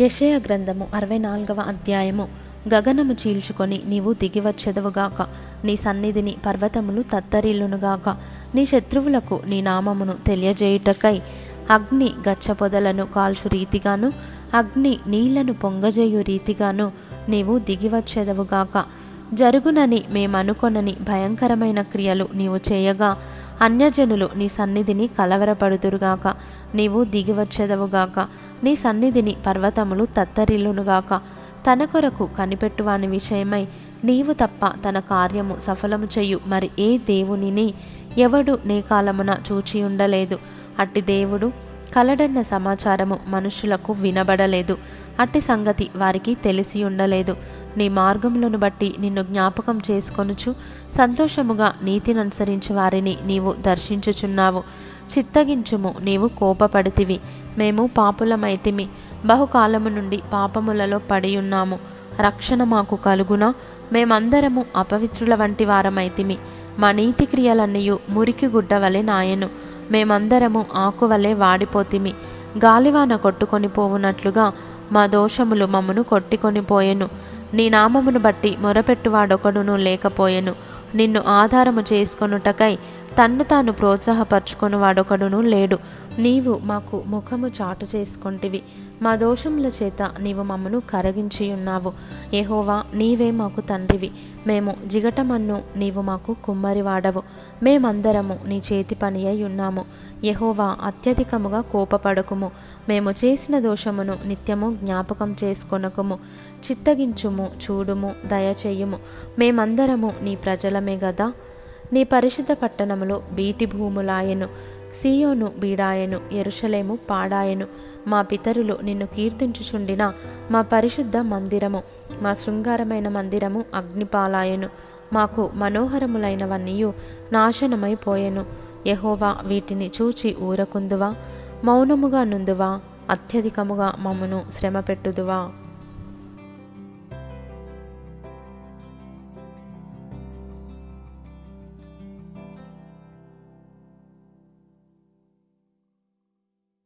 యషయ గ్రంథము అరవై నాలుగవ అధ్యాయము. గగనము చీల్చుకొని నీవు దిగివచ్చెదవుగాక. నీ సన్నిధిని పర్వతములు తత్తరిల్లునుగాక. నీ శత్రువులకు నీ నామమును తెలియజేయుటకై అగ్ని గచ్చపొదలను కాల్చు రీతిగాను అగ్ని నీళ్ళను పొంగజేయు రీతిగాను నీవు దిగివచ్చెదవుగాక. జరుగునని మేమనుకొనని భయంకరమైన క్రియలు నీవు చేయగా అన్యజనులు నీ సన్నిధిని కలవరపడుదురుగాక. నీవు దిగివచ్చెదవుగాక. నీ సన్నిధిని పర్వతములు తత్తరిల్లునుగాక. తన కొరకు కనిపెట్టువాని విషయమై నీవు తప్ప తన కార్యము సఫలము చేయు మరి ఏ దేవునిని? ఎవడు నే కాలమున చూచి ఉండలేదు అట్టి దేవుడు కలడన్న సమాచారము మనుషులకు వినబడలేదు. అట్టి సంగతి వారికి తెలిసి ఉండలేదు నీ మార్గములను బట్టి నిన్ను జ్ఞాపకం చేసుకొనుచు సంతోషముగా నీతిని అనుసరించి వారిని నీవు దర్శించుచున్నావు. చిత్తగించుము నీవు కోపపడితివి. మేము పాపులమైతిమి. బహుకాలము నుండి పాపములలో పడి ఉన్నాము రక్షణ మాకు కలుగునా. మేమందరము అపవిత్రుల వంటి వారమైతిమి. మా నీతి క్రియలన్నయు మురికి గుడ్డ వలె నాయను. మేమందరము ఆకువలే వాడిపోతిమి. గాలివాన కొట్టుకొని పోవునట్లుగా మా దోషములు మమ్మను కొట్టుకొని పోయెను. నీ నామమును బట్టి మొరపెట్టువాడొకడును లేకపోయెను. నిన్ను ఆధారము చేసుకొనుటకై తన్ను తాను ప్రోత్సాహపరచుకొని వాడొకడును లేడు. నీవు మాకు ముఖము చాటు చేసుకొంటివి. మా దోషముల చేత నీవు మమ్మను కరగించి ఉన్నావు ఏహోవా నీవే మాకు తండ్రివి. మేము జిగటమన్ను నీవు మాకు కుమ్మరి వాడవు మేమందరము నీ చేతి పని అయి ఉన్నాము. యహోవా అత్యధికముగా కోపపడకుము. మేము చేసిన దోషమును నిత్యము జ్ఞాపకం చేసుకొనకుము. చిత్తగించుము చూడుము దయచేయుము. మేమందరము నీ ప్రజలమే గదా. నీ పరిశుద్ధ పట్టణములో బీటి భూములాయను. సీయోను బీడాయను ఎరుషలేము పాడాయను. మా పితరులు నిన్ను కీర్తించుచుండిన మా పరిశుద్ధ మందిరము మా శృంగారమైన మందిరము అగ్నిపాలాయను. మాకు మనోహరములైనవన్నీయు నాశనమైపోయెను. యహోవా వీటిని చూచి ఊరకుందువా? మౌనముగా నుందువా? అత్యధికముగా మమ్మను శ్రమ పెట్టుదువా